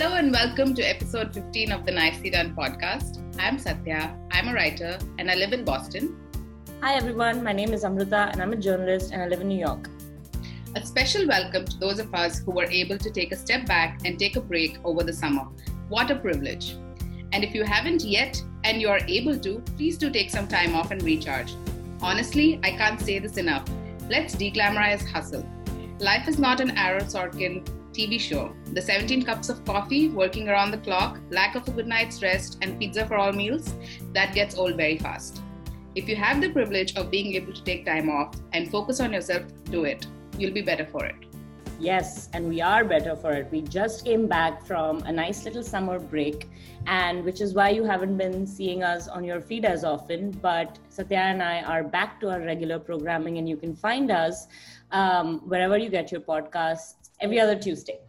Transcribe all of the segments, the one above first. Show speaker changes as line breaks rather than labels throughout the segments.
Hello and welcome to episode 15 of the Nicely Done podcast. I'm Satya, I'm a writer, and I live in Boston.
Hi everyone, my name is Amrita, and I'm a journalist, and I live in New York.
A special welcome to those of us who were able to take a step back and take a break over the summer. What a privilege! And if you haven't yet and you are able to, please do take some time off and recharge. Honestly, I can't say this enough. Let's declamorize hustle. Life is not an Aaron Sorkin TV show. The 17 cups of coffee, working around the clock, lack of a good night's rest, and pizza for all meals, that gets old very fast. If you have the privilege of being able to take time off and focus on yourself, do it. You'll be better for it.
Yes, and we are better for it. We just came back from a nice little summer break, and which is why you haven't been seeing us on your feed as often. But Satya and I are back to our regular programming, and you can find us um, wherever you get your podcasts every other Tuesday.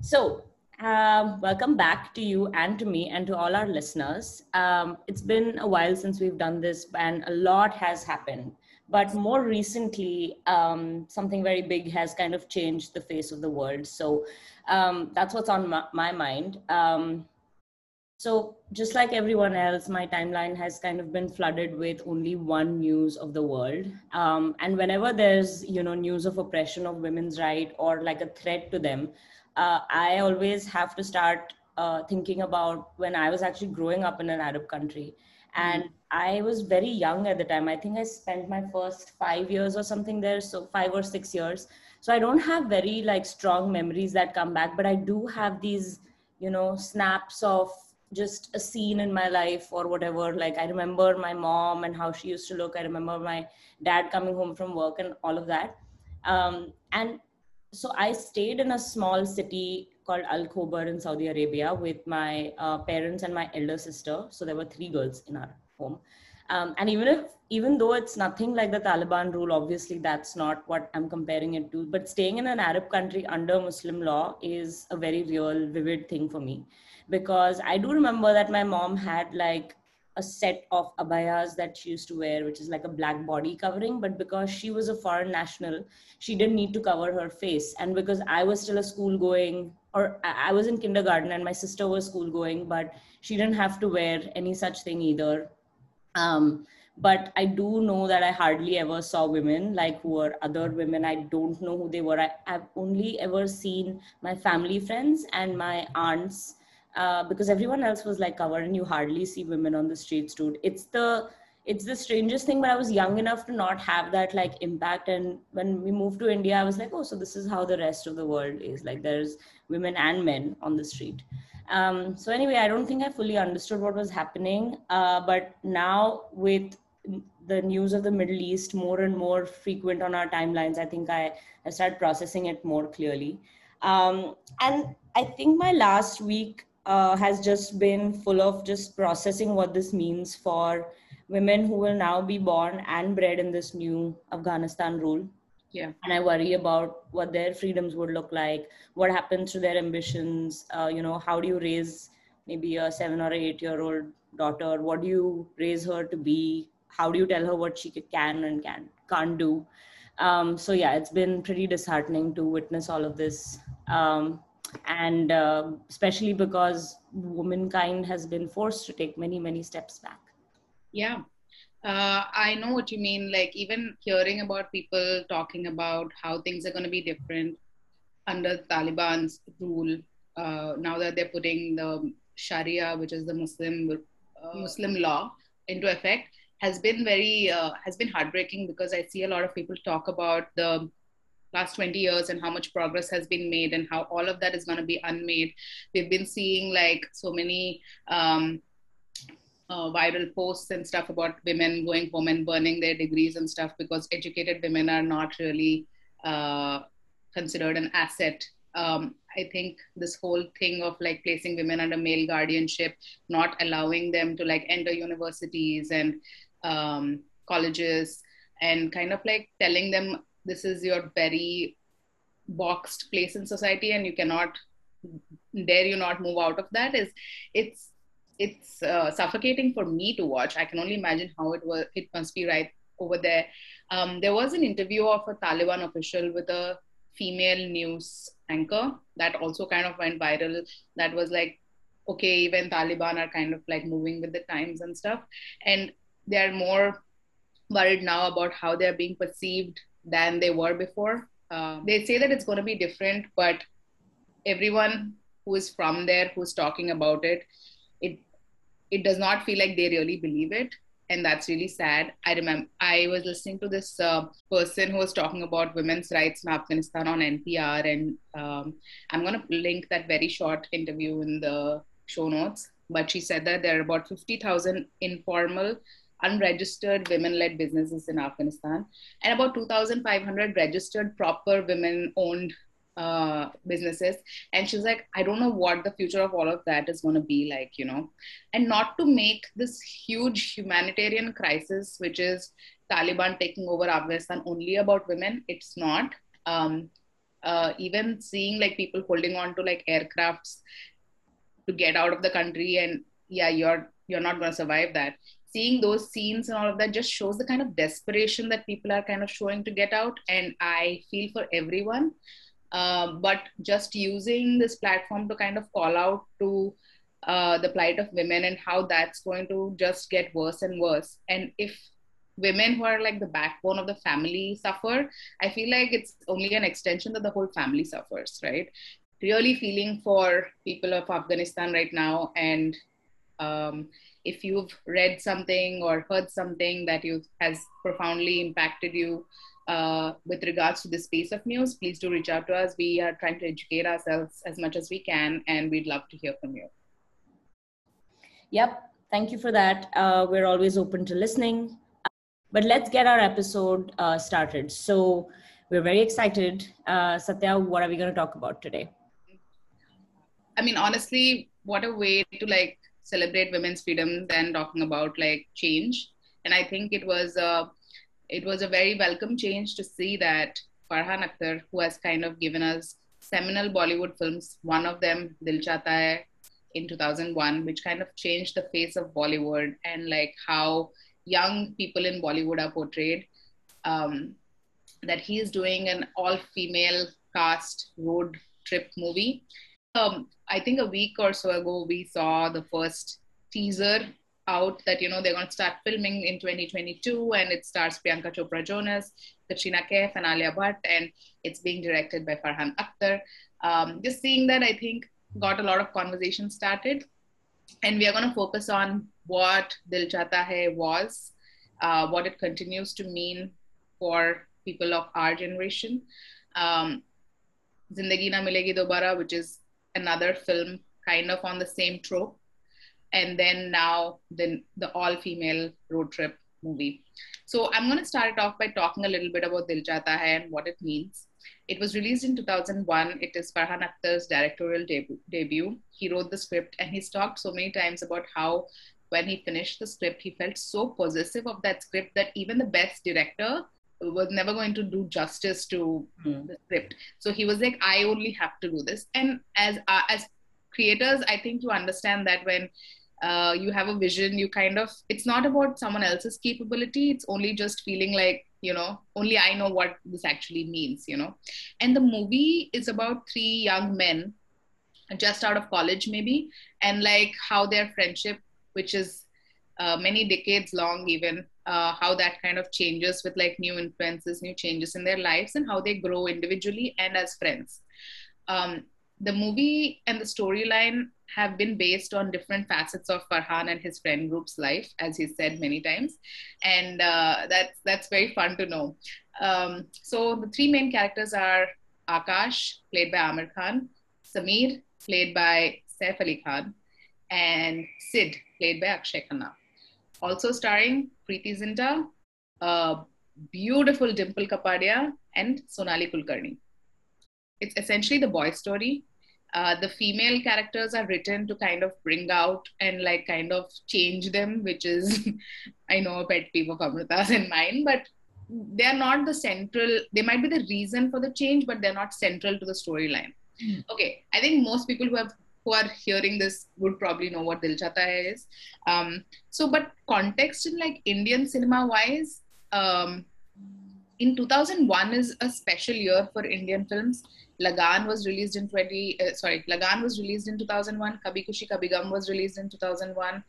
So, um, welcome back to you and to me and to all our listeners. Um, it's been a while since we've done this, and a lot has happened. But more recently, um, something very big has kind of changed the face of the world. So um, that's what's on my, my mind. So just like everyone else, my timeline has kind of been flooded with only one news of the world. Um, and whenever there's you know news of oppression of women's right or like a threat to them, uh, I always have to start uh, thinking about when I was actually growing up in an Arab country, and mm-hmm. I was very young at the time. I think I spent my first five years or something there, so five or six years. So I don't have very like strong memories that come back, but I do have these you know snaps of just a scene in my life or whatever. Like i remember my mom and how she used to look. I remember my dad coming home from work and all of that. Um, and so i stayed in a small city called al khobar in saudi arabia with my uh, parents and my elder sister. So there were three girls in our home. Um, and even if even though it's nothing like the taliban rule obviously that's not what i'm comparing it to. But staying in an arab country under muslim law is a very real vivid thing for me because I do remember that my mom had like a set of abayas that she used to wear, which is like a black body covering. But because she was a foreign national, she didn't need to cover her face. And because I was still a school going, or I was in kindergarten and my sister was school going, but she didn't have to wear any such thing either. Um, but I do know that I hardly ever saw women like who were other women. I don't know who they were. I, I've only ever seen my family friends and my aunts uh, because everyone else was like covered and you hardly see women on the streets dude. It's the it's the strangest thing but i was young enough to not have that like impact. And when we moved to india i was like oh so this is how the rest of the world is. Like there's women and men on the street. Um, so anyway i don't think i fully understood what was happening. Uh, but now with the news of the middle east more and more frequent on our timelines i think i, I started processing it more clearly. Um, and i think my last week uh, has just been full of just processing what this means for women who will now be born and bred in this new Afghanistan rule.
Yeah.
And I worry about what their freedoms would look like, what happens to their ambitions. Uh, you know, how do you raise maybe a seven or eight year old daughter? What do you raise her to be? How do you tell her what she can and can can't do? Um, so yeah, it's been pretty disheartening to witness all of this. Um, and uh, especially because womankind has been forced to take many many steps back.
Yeah. Uh, i know what you mean like even hearing about people talking about how things are going to be different under taliban's rule uh, now that they're putting the sharia which is the muslim uh, muslim law into effect has been very uh, has been heartbreaking because i see a lot of people talk about the last 20 years and how much progress has been made and how all of that is going to be unmade. We've been seeing like so many um, uh, viral posts and stuff about women going home and burning their degrees and stuff because educated women are not really uh, considered an asset. Um, I think this whole thing of like placing women under male guardianship, not allowing them to like enter universities and um, colleges, and kind of like telling them this is your very boxed place in society and you cannot dare you not move out of that is it's it's uh, suffocating for me to watch i can only imagine how it was it must be right over there um, there was an interview of a taliban official with a female news anchor that also kind of went viral. That was like, okay, even Taliban are kind of like moving with the times and stuff. And they're more worried now about how they're being perceived than they were before. Uh, they say that it's going to be different, but everyone who is from there who's talking about it, it it does not feel like they really believe it and that's really sad. I remember I was listening to this uh, person who was talking about women's rights in Afghanistan on NPR, and um, I'm going to link that very short interview in the show notes. But she said that there are about 50,000 informal, unregistered women led businesses in Afghanistan, and about 2,500 registered, proper women owned uh, businesses. And she was like i don't know what the future of all of that is going to be like you know? And not to make this huge humanitarian crisis which is taliban taking over afghanistan only about women it's not. Um, uh, even seeing like people holding on to like aircrafts to get out of the country and yeah you're you're not going to survive that seeing those scenes and all of that just shows the kind of desperation that people are kind of showing to get out and i feel for everyone uh, but just using this platform to kind of call out to uh, the plight of women and how that's going to just get worse and worse. And if women who are like the backbone of the family suffer, I feel like it's only an extension that the whole family suffers, right? Really feeling for people of Afghanistan right now. And um, if you've read something or heard something that you has profoundly impacted you, uh, with regards to the space of news, please do reach out to us. We are trying to educate ourselves as much as we can, and we'd love to hear from you.
Yep. Thank you for that. Uh, we're always open to listening. But let's get our episode uh, started. So, we're very excited. Uh, Satya, what are we going to talk about today?
I mean, honestly, what a way to like celebrate women's freedom than talking about like change. And I think it was uh, it was a very welcome change to see that Farhan Akhtar, who has kind of given us seminal Bollywood films, one of them, Dil Chahta Hai, in 2001, which kind of changed the face of Bollywood and like how young people in Bollywood are portrayed. Um, that he is doing an all female cast road trip movie. Um, I think a week or so ago, we saw the first teaser out that you know they're going to start filming in 2022 and it stars Priyanka Chopra Jonas, Katrina Kaif and Alia Bhatt and it's being directed by Farhan Akhtar. Um, just seeing that I think got a lot of conversation started and we are going to focus on what Dil Chahta Hai was, uh, what it continues to mean for people of our generation. Um, Zindagi Na Milegi Dobara, which is another film kind of on the same trope and then now the, the all female road trip movie. So I'm going to start it off by talking a little bit about Dil Chahta Hai and what it means. It was released in 2001. It is Farhan Akhtar's directorial debut. He wrote the script and he's talked so many times about how when he finished the script, he felt so possessive of that script that even the best director was never going to do justice to mm. the script. So he was like, I only have to do this. And as uh, as creators, I think you understand that when uh, you have a vision you kind of it's not about someone else's capability it's only just feeling like you know only i know what this actually means you know and the movie is about three young men just out of college maybe and like how their friendship which is uh, many decades long even uh, how that kind of changes with like new influences new changes in their lives and how they grow individually and as friends um, the movie and the storyline have been based on different facets of Farhan and his friend group's life, as he said many times, and uh, that's that's very fun to know. Um, so the three main characters are Akash, played by Aamir Khan, Sameer, played by Saif Ali Khan, and Sid, played by Akshay Khanna. Also starring Preity Zinta, uh, beautiful Dimple Kapadia, and Sonali Kulkarni. It's essentially the boy story uh, the female characters are written to kind of bring out and like kind of change them, which is, I know, a pet peeve of Amrita's and mine, but they're not the central, they might be the reason for the change, but they're not central to the storyline. Mm. Okay, I think most people who have who are hearing this would probably know what Dil Chahta Hai is. Um, so, but context in like Indian cinema wise, um, in 2001 is a special year for Indian films. Lagaan was released in 20 uh, sorry Lagaan was released in 2001 Kabhi Khushi Kabhie Gham was released in 2001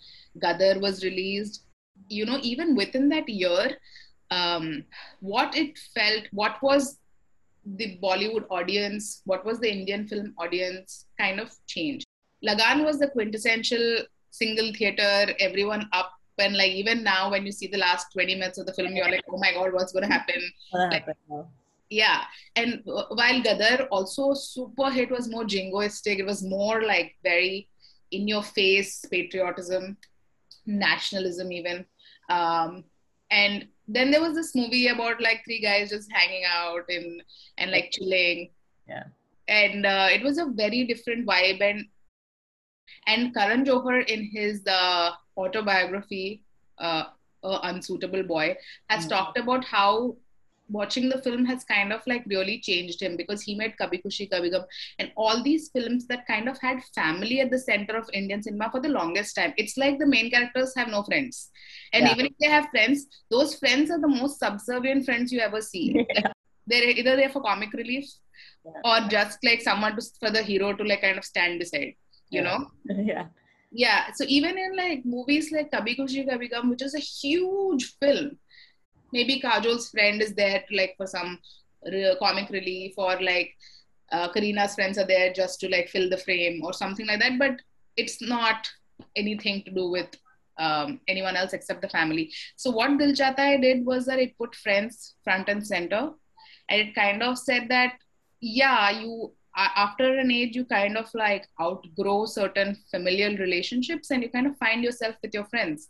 Gadar was released you know even within that year um, what it felt what was the Bollywood audience what was the Indian film audience kind of changed Lagaan was the quintessential single theater everyone up. And like even now when you see the last 20 minutes of the film you're like oh my god what's going to happen like, yeah. and while gadar also super hit was more jingoistic it was more like very in your face patriotism nationalism even. Um, and then there was this movie about like three guys just hanging out and and like chilling.
Yeah.
And uh, it was a very different vibe. And and karan johar in his uh, autobiography uh, unsuitable boy has mm-hmm. talked about how watching the film has kind of like really changed him because he made Kabhi Khushi Kabhie Gham and all these films that kind of had family at the center of Indian cinema for the longest time. It's like the main characters have no friends, and yeah. even if they have friends, those friends are the most subservient friends you ever see. Yeah. They're either there for comic relief yeah. or just like someone to, for the hero to like kind of stand beside. You know?
Yeah
yeah so even in like movies like kabhi khushi kabhie gham which is a huge film maybe Kajol's friend is there to, like for some re- comic relief or like uh, Kareena's friends are there just to like fill the frame or something like that. But it's not anything to do with um, anyone else except the family. So what Dil did was that it put friends front and center, and it kind of said that yeah, you after an age you kind of like outgrow certain familial relationships and you kind of find yourself with your friends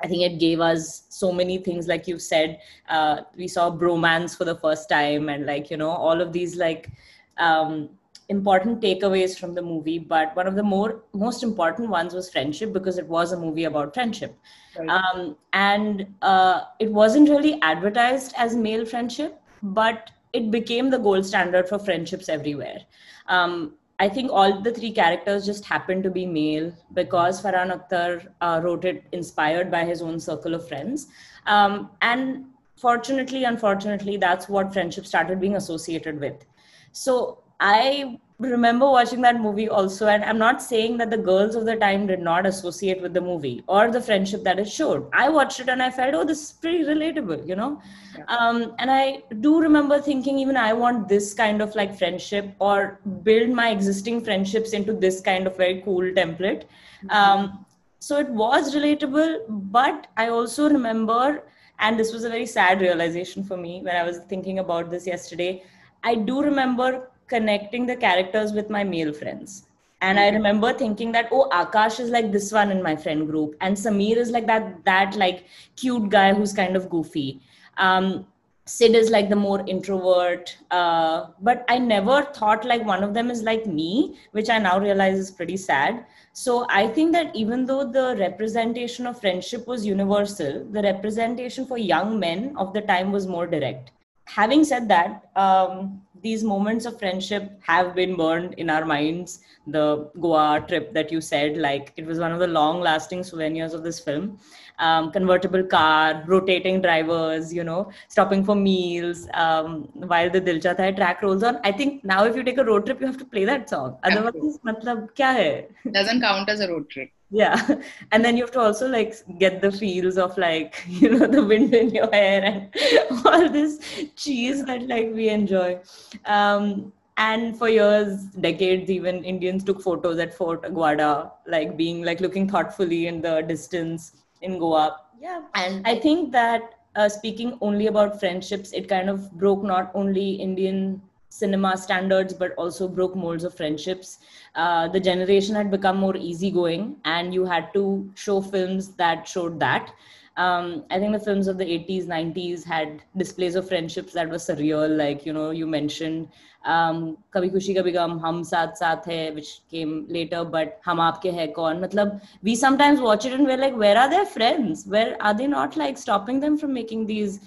I think it gave us so many things, like you said. Uh, we saw bromance for the first time, and like you know, all of these like um, important takeaways from the movie. But one of the more most important ones was friendship because it was a movie about friendship, right. um, and uh, it wasn't really advertised as male friendship, but it became the gold standard for friendships everywhere. Um, I think all the three characters just happened to be male because Farhan Akhtar uh, wrote it inspired by his own circle of friends. Um, and fortunately, unfortunately, that's what friendship started being associated with. So I remember watching that movie also and i'm not saying that the girls of the time did not associate with the movie or the friendship that it showed i watched it and i felt oh this is pretty relatable you know yeah. um, and i do remember thinking even i want this kind of like friendship or build my existing friendships into this kind of very cool template mm-hmm. um, so it was relatable but i also remember and this was a very sad realization for me when i was thinking about this yesterday i do remember connecting the characters with my male friends. And I remember thinking that, oh, Akash is like this one in my friend group, and Samir is like that that like cute guy who's kind of goofy. Um, Sid is like the more introvert, uh, but I never thought like one of them is like me, which I now realize is pretty sad. So I think that even though the representation of friendship was universal, the representation for young men of the time was more direct. Having said that, um, these moments of friendship have been burned in our minds. The goa trip that you said like it was one of the long lasting souvenirs of this film. Um, convertible car rotating drivers you know stopping for meals um, while the dil hai track rolls on. I think now if you take a road trip you have to play that song. Otherwise matlab kya hai?
Doesn't count as a road trip
yeah. And then you have to also like get the feels of like you know the wind in your hair and all this cheese that like we enjoy. Um and for years decades even indians took photos at fort aguada like being like looking thoughtfully in the distance in goa. Yeah. And i think that uh, speaking only about friendships it kind of broke not only indian cinema standards but also broke molds of friendships uh, the generation had become more easygoing and you had to show films that showed that um, I think the films of the 80s, 90s had displays of friendships that were surreal. Like, you know, you mentioned um, Kabhi Khushi Kabhie Gham, Hum Saath Saath Hai, which came later, but Hum Aapke Hai Kaun. Matlab, we sometimes watch it and we're like, where are their friends? Where are they not like stopping them from making these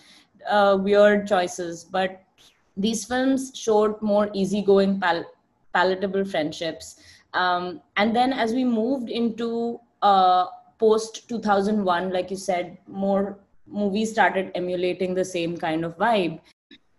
uh, weird choices? But these films showed more easygoing, pal- palatable friendships. Um, and then as we moved into uh, post 2001, like you said, more movies started emulating the same kind of vibe.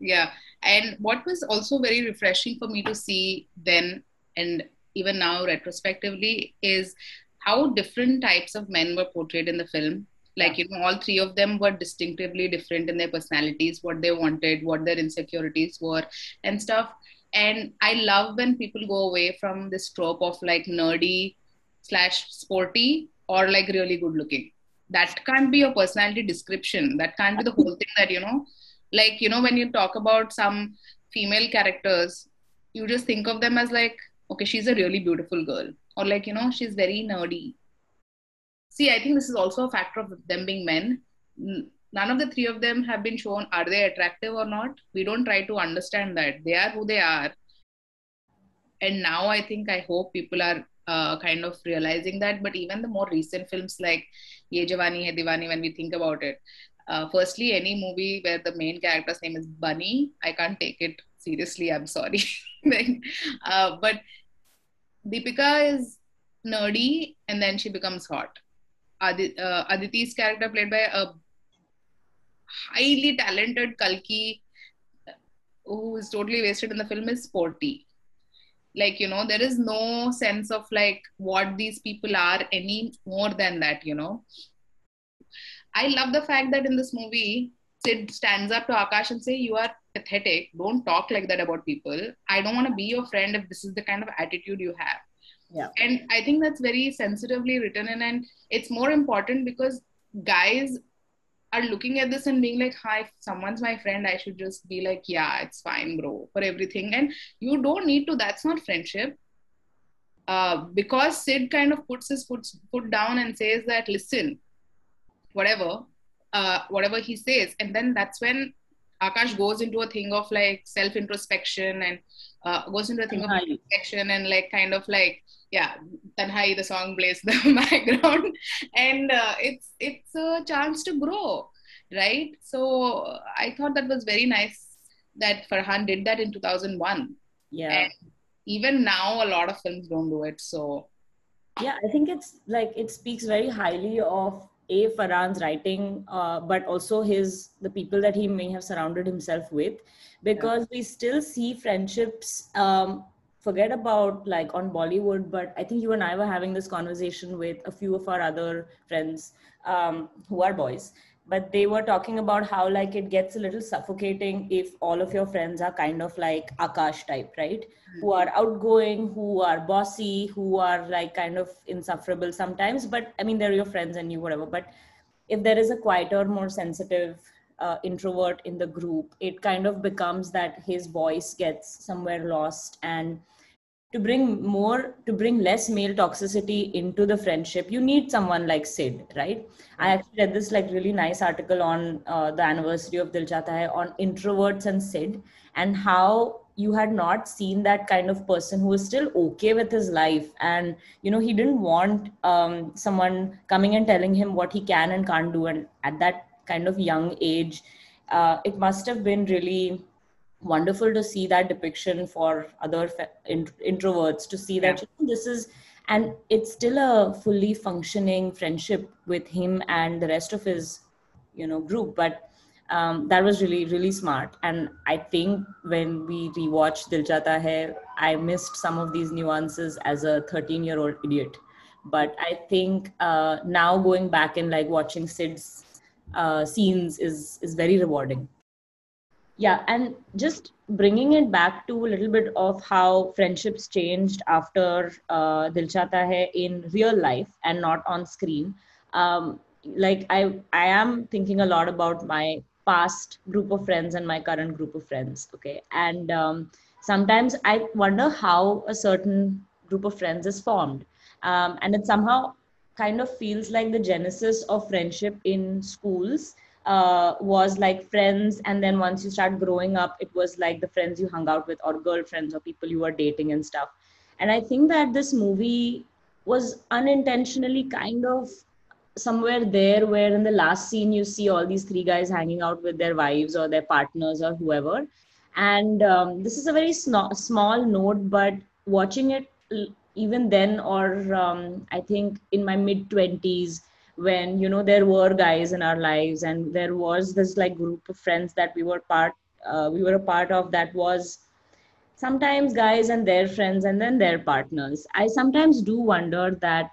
yeah and what was also very refreshing for me to see then and even now retrospectively is how different types of men were portrayed in the film like you know all three of them were distinctively different in their personalities what they wanted what their insecurities were and stuff. And i love when people go away from this trope of like nerdy slash sporty or like really good looking. That can't be your personality description. That can't be the whole thing that you know like you know when you talk about some female characters you just think of them as like okay she's a really beautiful girl. Or like you know she's very nerdy see i think this is also a factor of them being men. None of the three of them have been shown are they attractive or not. We don't try to understand that. They are who they are. And now i think i hope people are uh, kind of realizing that. But even the more recent films like ye jawani hai diwani when we think about it uh, firstly any movie where the main character's name is bunny i can't take it seriously. I'm sorry. Uh, but deepika is nerdy and then she becomes hot Adit, uh, aditi's character played by a highly talented kalki who is totally wasted in the film is sporty. Like you know there is no sense of like what these people are any more than that you know. I love the fact that in this movie sid stands up to akash and say you are pathetic. Don't talk like that about people. I don't want to be your friend if this is the kind of attitude you have
yeah
and i think that's very sensitively written in and it's more important because guys are looking at this and being like, hi, someone's my friend, I should just be like, yeah, it's fine, bro, for everything. And you don't need to, that's not friendship. Uh, because Sid kind of puts his foot, foot down and says that, listen, whatever, uh, whatever he says. And then that's when Akash goes into a thing of like self introspection and uh, goes into a thing of introspection and like kind of like yeah tanhai the song plays the background. And uh, it's it's a chance to grow right? So i thought that was very nice that farhan did that in 2001
yeah. And
even now a lot of films don't do it so.
Yeah i think it's like it speaks very highly of a farhan's writing uh, but also his the people that he may have surrounded himself with because yeah. we still see friendships um, forget about like on Bollywood, but I think you and I were having this conversation with a few of our other friends um, who are boys. But they were talking about how like it gets a little suffocating if all of your friends are kind of like Akash type, right? Mm-hmm. Who are outgoing, who are bossy, who are like kind of insufferable sometimes. But I mean, they're your friends and you whatever. But if there is a quieter, more sensitive uh, introvert in the group, it kind of becomes that his voice gets somewhere lost and to bring more to bring less male toxicity into the friendship you need someone like sid right? I actually read this like really nice article on uh, the anniversary of dil chahta hai on introverts and sid and how you had not seen that kind of person who was still okay with his life. And you know he didn't want um, someone coming and telling him what he can and can't do and at that kind of young age uh, it must have been really wonderful to see that depiction for other introverts to see that yeah. this is and it's still a fully functioning friendship with him and the rest of his you know group but um, that was really really smart. And i think when we rewatched dil chahta hai i missed some of these nuances as a 13 year old idiot. But i think uh, now going back and like watching sid's uh, scenes is is very rewarding yeah and just bringing it back to a little bit of how friendships changed after uh, dil hai in real life and not on screen. Um, like i i am thinking a lot about my past group of friends and my current group of friends okay? And um, sometimes i wonder how a certain group of friends is formed. Um, and it somehow kind of feels like the genesis of friendship in schools uh, was like friends and then once you start growing up it was like the friends you hung out with or girlfriends or people you were dating and stuff. And i think that this movie was unintentionally kind of somewhere there where in the last scene you see all these three guys hanging out with their wives or their partners or whoever. And um, this is a very sn- small note but watching it even then or um, i think in my mid 20s when you know there were guys in our lives and there was this like group of friends that we were part uh, we were a part of that was sometimes guys and their friends and then their partners. I sometimes do wonder that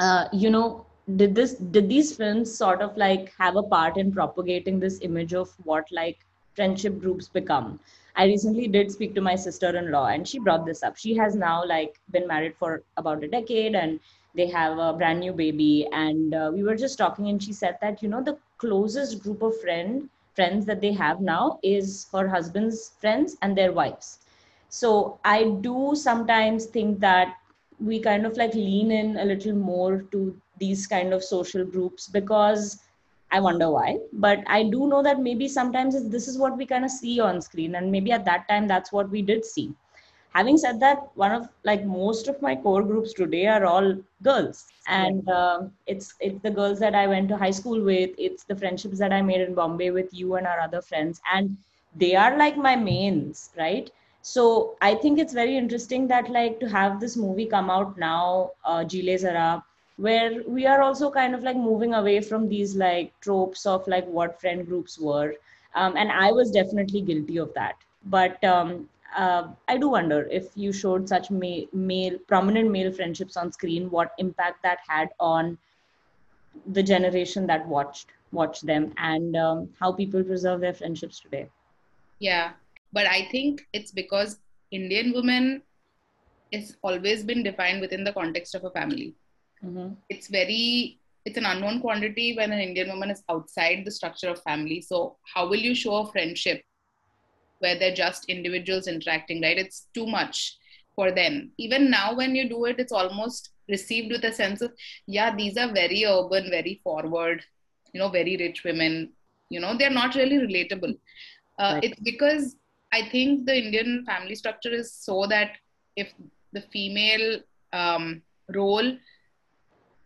uh, you know did this did these films sort of like have a part in propagating this image of what like friendship groups become? I recently did speak to my sister-in-law and she brought this up. She has now like been married for about a decade and they have a brand new baby and uh, we were just talking and she said that you know the closest group of friend friends that they have now is her husband's friends and their wives so i do sometimes think that we kind of like lean in a little more to these kind of social groups because I wonder why. But I do know that maybe sometimes this is what we kind of see on screen, and maybe at that time that's what we did see. Having said that, one of like most of my core groups today are all girls, and uh, it's it's the girls that I went to high school with. It's the friendships that I made in Bombay with you and our other friends, and they are like my mains, right? so i think it's very interesting that like to have this movie come out now uh, Jee Le Zaraa, where we are also kind of like moving away from these like tropes of like what friend groups were. Um, and i was definitely guilty of that. But um, uh, i do wonder if you showed such ma- male prominent male friendships on screen what impact that had on the generation that watched watched them and um, how people preserve their friendships today.
Yeah but i think it's because indian women is always been defined within the context of a family. Mm-hmm. it's very it's an unknown quantity when an indian woman is outside the structure of family. So how will you show a friendship where they're just individuals interacting right? It's too much for them. Even now when you do it it's almost received with a sense of yeah these are very urban very forward you know very rich women. You know they're not really relatable. Uh, right. it's because I think the Indian family structure is so that if the female um, role,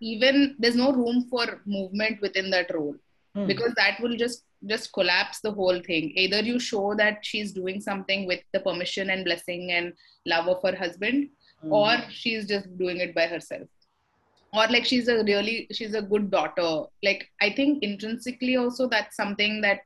even there's no room for movement within that role. Mm. because that will just just collapse the whole thing. Either you show that she's doing something with the permission and blessing and love of her husband, mm. or she's just doing it by herself or like she's a really she's a good daughter like i think intrinsically also that's something that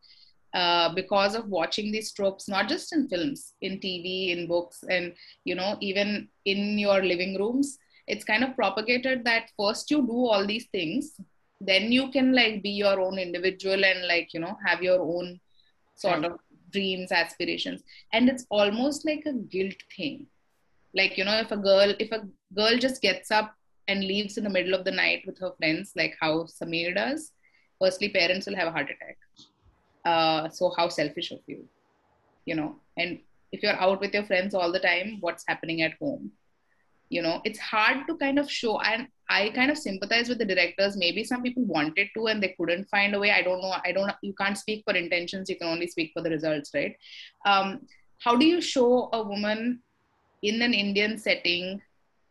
uh, because of watching these tropes not just in films in tv in books and you know even in your living rooms it's kind of propagated that first you do all these things then you can like be your own individual and like you know have your own sort of dreams aspirations. And it's almost like a guilt thing. Like you know if a girl if a girl just gets up and leaves in the middle of the night with her friends like how samir does firstly parents will have a heart attack. Uh, so how selfish of you you know. And if you're out with your friends all the time what's happening at home? You know it's hard to kind of show. And i kind of sympathize with the directors. Maybe some people wanted to and they couldn't find a way. I don't know. I don't you can't speak for intentions. You can only speak for the results right? Um, how do you show a woman in an indian setting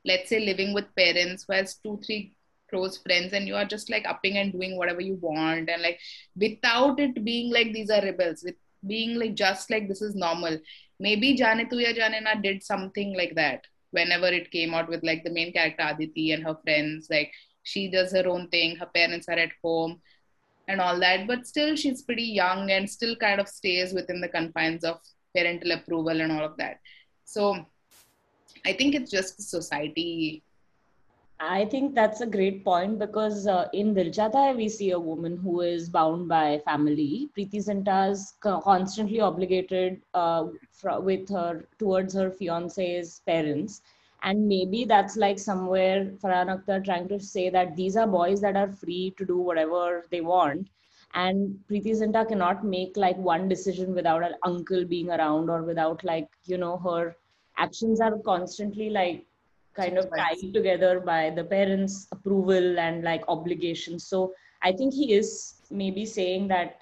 let's say living with parents who has two three close friends and you are just like upping and doing whatever you want and like without it being like these are rebels with being like just like this is normal. Maybe Jaane Tu Ya did something like that whenever it came out with like the main character Aditi and her friends like she does her own thing her parents are at home and all that but still she's pretty young and still kind of stays within the confines of parental approval and all of that. So i think it's just society
I think that's a great point because uh, in Dil we see a woman who is bound by family. Preity Zinta is constantly obligated uh, with her towards her fiance's parents, and maybe that's like somewhere Farhan Akhtar trying to say that these are boys that are free to do whatever they want, and Preity Zinta cannot make like one decision without an uncle being around or without like you know her actions are constantly like kind of tied together by the parents approval and like obligations. So i think he is maybe saying that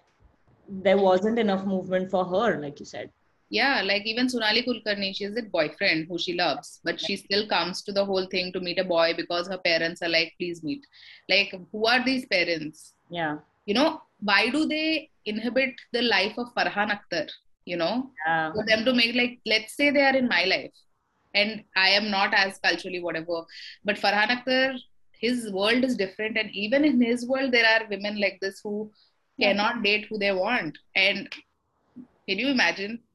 there wasn't enough movement for her like you said.
Yeah like even Sonali kulkarni she has a boyfriend who she loves but she still comes to the whole thing to meet a boy because her parents are like please meet. Like who are these parents?
Yeah.
You know why do they inhibit the life of farhan akhtar you know?
Yeah.
for them to make like let's say they are in my life and I am not as culturally whatever. But Farhan Akhtar, his world is different, and even in his world, there are women like this who yeah. cannot date who they want, and Can you imagine?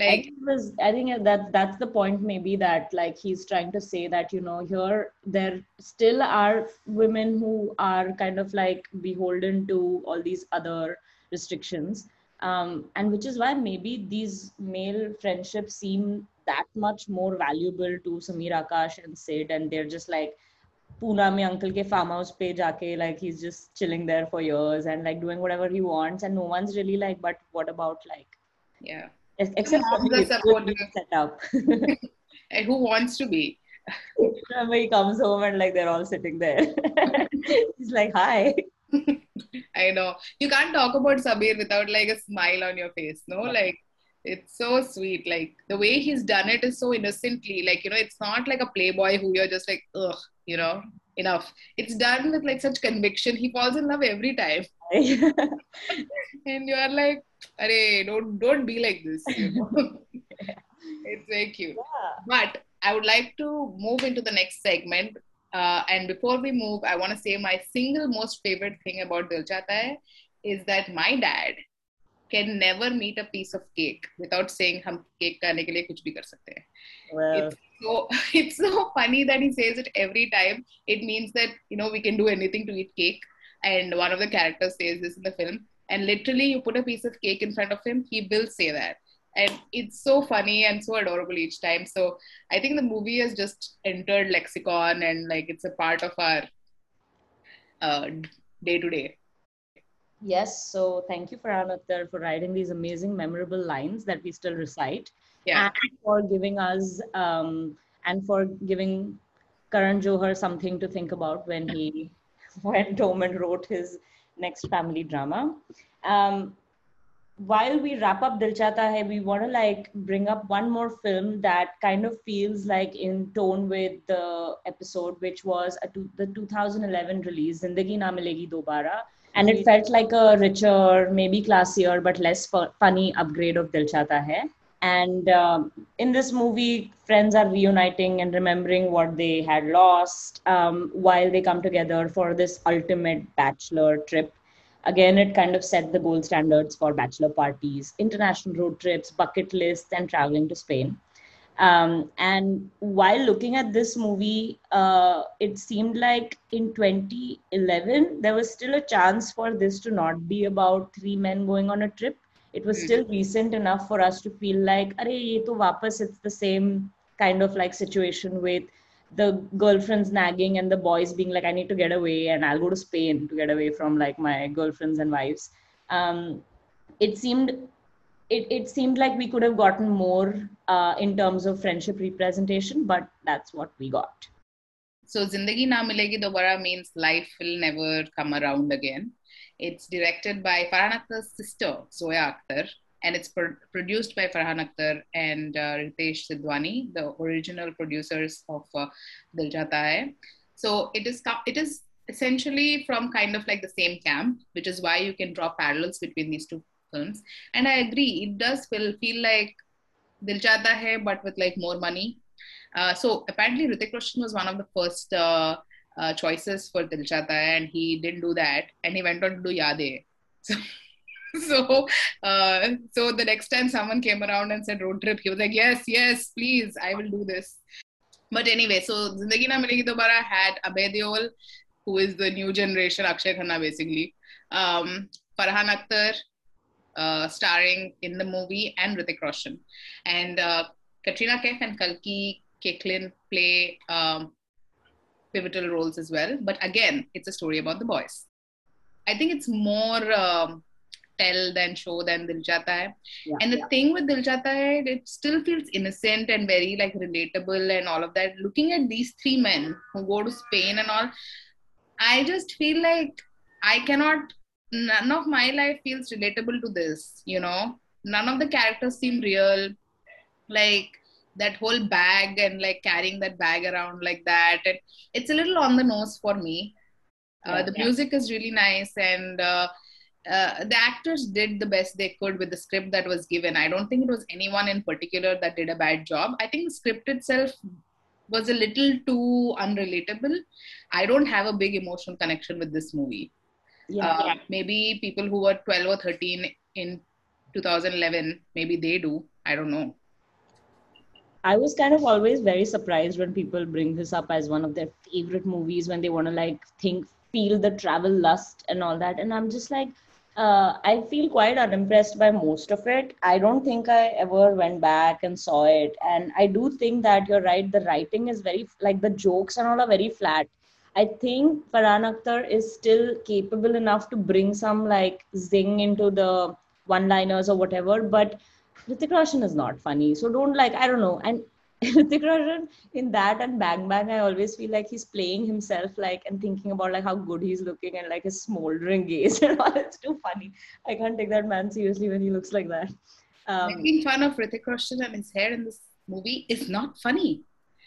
Like, I think, was, I think that that's the point. Maybe that like he's trying to say that you know here there still are women who are kind of like beholden to all these other restrictions, um, and which is why maybe these male friendships seem that much more valuable to Samir Akash and Sid, and they're just like Pune mein uncle ke farm house pe jaake like he's just chilling there for years and like doing whatever he wants and no one's really like but what about like
yeah.
except set up.
And who wants to be?
Remember he comes home and like they're all sitting there. He's like hi.
I know. You can't talk about Sameer without like a smile on your face no? Like it's so sweet like the way he's done it is so innocently like you know it's not like a playboy who you're just like ugh you know enough. It's done with like such conviction. He falls in love every time. And you are like Array, don't don't be like this you know? it's very cute. Yeah. but i would like to move into the next segment. Uh, and before we move i want to say my single most favorite thing about dil chahta hai is that my dad can never meet a piece of cake without saying hum cake karne ke liye kuch bhi kar sakte hain. It's so it's so funny that he says it every time. It means that you know we can do anything to eat cake. And one of the characters says this in the film. And literally, you put a piece of cake in front of him, he will say that. And it's so funny and so adorable each time. So I think the movie has just entered lexicon and like it's a part of our uh, day to day.
Yes, so thank you, Farhan Akhtar, for writing these amazing, memorable lines that we still recite. Yeah. And for giving us, um, and for giving Karan Johar something to think about when he when home and wrote his next family drama. Um, while we wrap up Dil Chahta Hai, we want to like bring up one more film that kind of feels like in tone with the episode, which was a, the 2011 release, Zindagi Na Milegi Dobara and it felt like a richer, maybe classier, but less fu- funny upgrade of Dil Chahta Hai. And um, in this movie, friends are reuniting and remembering what they had lost um, while they come together for this ultimate bachelor trip. Again, it kind of set the gold standards for bachelor parties, international road trips, bucket lists, and traveling to Spain. Um, and while looking at this movie, uh, it seemed like in 2011, there was still a chance for this to not be about three men going on a trip. It was still mm-hmm. recent enough for us to feel like, Are, ye to wapas, it's the same kind of like situation with the girlfriends nagging and the boys being like, I need to get away and I'll go to Spain to get away from like my girlfriends and wives. Um, it seemed it, it seemed like we could have gotten more uh, in terms of friendship representation, but that's what we got.
So, Zindagi Na Milegi Dobara means life will never come around again. It's directed by Farhan Akhtar's sister, Zoya Akhtar, and it's pro- produced by Farhan Akhtar and uh, Ritesh Sidhwani, the original producers of uh, Dil Hai. So, it is, it is essentially from kind of like the same camp, which is why you can draw parallels between these two films. And I agree, it does feel feel like Dil Hai, but with like more money. Uh, so apparently, Hrithik Roshan was one of the first uh, uh, choices for Dil Chahta Hai, and he didn't do that, and he went on to do Yaadein. So, so, uh, so the next time someone came around and said road trip, he was like, yes, yes, please, I will do this. But anyway, so Zindagi Na Milegi Dobara had Abhay Deol, who is the new generation Akshay Khanna, basically. Um, Farhan Akhtar, uh, starring in the movie, and Hrithik Roshan. And uh, Katrina Kaif and Kalki Koechlin play um, pivotal roles as well. But again, it's a story about the boys. I think it's more um, tell than show than Dil Chahta Hai. Yeah, and the yeah. thing with Dil Chahta Hai, it still feels innocent and very like relatable and all of that. Looking at these three men who go to Spain and all, I just feel like I cannot none of my life feels relatable to this you know? None of the characters seem real. Like that whole bag and like carrying that bag around like that and it's a little on the nose for me. Uh, the yeah. music is really nice and uh, uh, the actors did the best they could with the script that was given. I don't think it was anyone in particular that did a bad job. I think the script itself was a little too unrelatable. I don't have a big emotional connection with this movie yeah, uh, maybe people who were 12 or 13 in 2011. Maybe they do. I don't know.
I was kind of always very surprised when people bring this up as one of their favorite movies when they want to like think, feel the travel lust and all that. And I'm just like, uh, I feel quite unimpressed by most of it. I don't think I ever went back and saw it. And I do think that you're right. The writing is very, like, the jokes and all are very flat. I think Farhan Akhtar is still capable enough to bring some, like, zing into the one liners or whatever. But Hrithik Roshan is not funny. So don't, like, I don't know. And Hrithik Roshan in that and Bang Bang, I always feel like he's playing himself like and thinking about like how good he's looking and like his smoldering gaze and all. It's too funny. I can't take that man seriously when he looks like that.
Um, Making fun of Hrithik Roshan and his hair in this movie is not funny.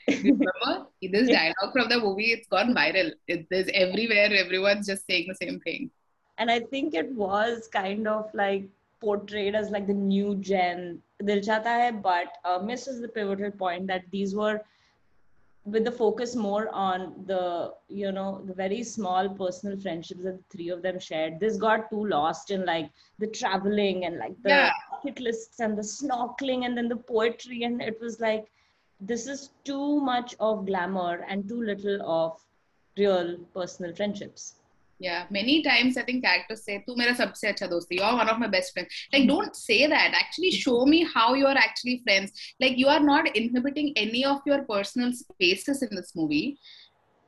Remember this dialogue from the movie? It's gone viral. It, there's everywhere. Everyone's just saying the same thing.
And I think it was kind of like portrayed as like the new gen Dil Chahta Hai, but uh, misses the pivotal point that these were with the focus more on the you know the very small personal friendships that the three of them shared this got too lost in like the traveling and like the yeah. hit lists and the snorkeling and then the poetry and it was like this is too much of glamour and too little of real personal friendships
yeah, many times I think characters say, "Tu mera sabse acha dost You're one of my best friends." Like, mm-hmm. don't say that. Actually, show me how you are actually friends. Like, you are not inhibiting any of your personal spaces in this movie.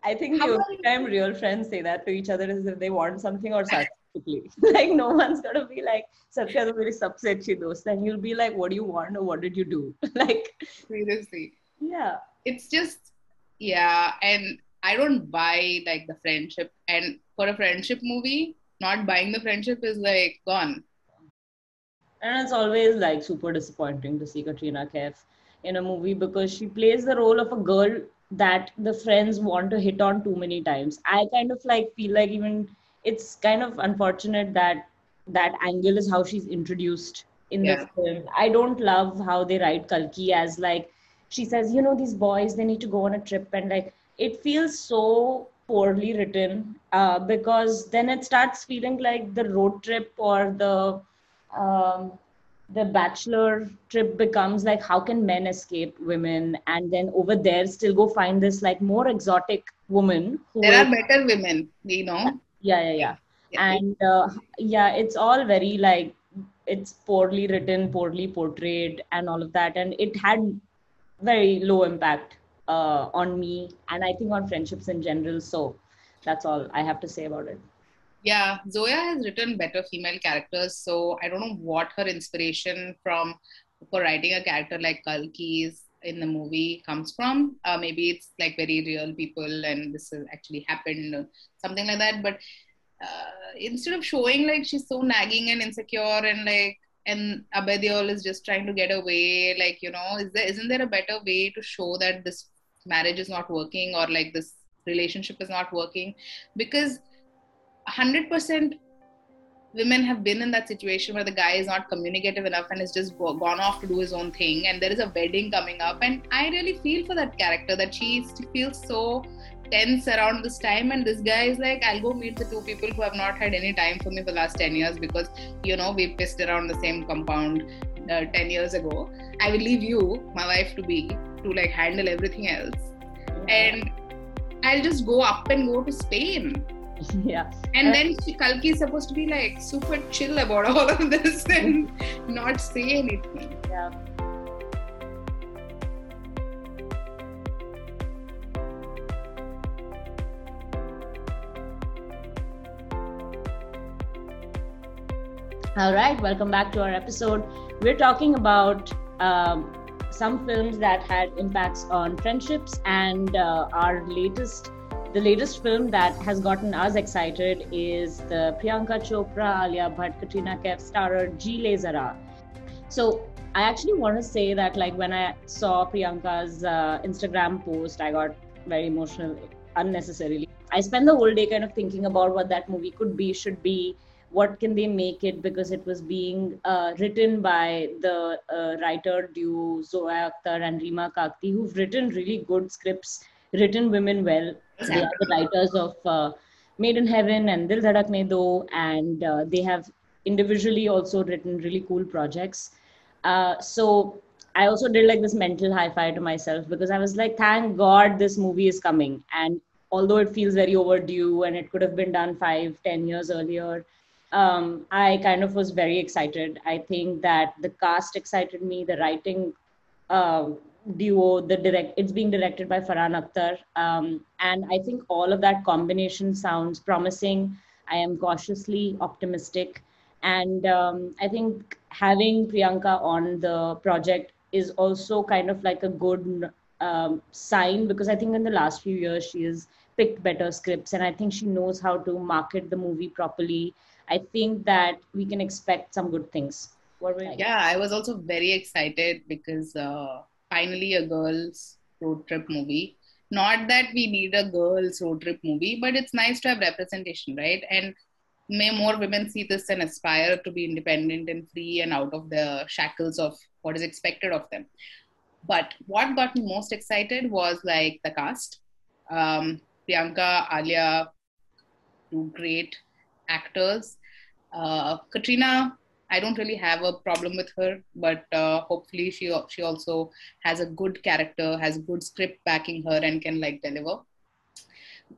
I think how the only time real friends say that to each other is if they want something or sarcastically. like, no one's gonna be like, "Satya to meri sabse achhi dost," and you'll be like, "What do you want or what did you do?" like,
seriously.
Yeah.
It's just, yeah, and I don't buy like the friendship. And for a friendship movie, not buying the friendship is like gone.
And it's always like super disappointing to see Katrina Kaif in a movie because she plays the role of a girl that the friends want to hit on too many times. I kind of like feel like even it's kind of unfortunate that that angle is how she's introduced in yeah. the film. I don't love how they write Kalki as like she says, you know, these boys they need to go on a trip and like it feels so poorly written uh, because then it starts feeling like the road trip or the um, the bachelor trip becomes like how can men escape women? And then over there still go find this like more exotic woman
there are better women you know?
Yeah yeah. Yeah, yeah. and uh, yeah it's all very like it's poorly written poorly portrayed and all of that. And it had very low impact uh, on me and I think on friendships in general. So that's all I have to say about it.
Yeah, Zoya has written better female characters. So I don't know what her inspiration from for writing a character like Kalki's in the movie comes from. Uh, maybe it's like very real people and this has actually happened, something like that. But uh, instead of showing like she's so nagging and insecure and like and Abhay Deol is just trying to get away, like you know, is there isn't there a better way to show that this marriage is not working or like this relationship is not working? Because 100% women have been in that situation where the guy is not communicative enough and has just go, gone off to do his own thing and there is a wedding coming up. And i really feel for that character that she feels so tense around this time and this guy is like i'll go meet the two people who have not had any time for me for the last 10 years because you know we pissed around the same compound uh, 10 years ago. I will leave you my wife to be to like handle everything else. And i'll just go up and go to spain.
Yeah
and uh, then kalki is supposed to be like super chill about all of this and not say anything.
Yeah All right, welcome back to our episode. We're talking about um, some films that had impacts on friendships and uh, our latest the latest film that has gotten us excited is the Priyanka Chopra, Alia Bhatt, Katrina Kaif starrer Jee Le. So I actually want to say that like when I saw Priyanka's uh, Instagram post, I got very emotional unnecessarily. I spent the whole day kind of thinking about what that movie could be, should be, what can they make it because it was being uh, written by the uh, writer duo Zoya Akhtar and Reema Kagti, who've written really good scripts, written women well. Exactly. They are the writers of uh, Made in Heaven and Dil Dhadakne Do, and uh, they have individually also written really cool projects. Uh, so I also did like this mental high five to myself because I was like, thank God this movie is coming. And although it feels very overdue and it could have been done five, ten years earlier, um, I kind of was very excited. I think that the cast excited me, the writing uh, duo, the direct, it's being directed by Farhan Akhtar. Um, and I think all of that combination sounds promising. I am cautiously optimistic. And um, I think having Priyanka on the project is also kind of like a good um, sign because I think in the last few years she has picked better scripts and I think she knows how to market the movie properly. I think that we can expect some good things.
yeah, I was also very excited because uh, finally a girls' road trip movie. Not that we need a girls' road trip movie, but it's nice to have representation, right? And may more women see this and aspire to be independent and free and out of the shackles of what is expected of them. But what got me most excited was like the cast. Um, Priyanka, Alia, two great actors. Uh, Katrina, I don't really have a problem with her, but uh, hopefully she she also has a good character, has good script backing her, and can like deliver.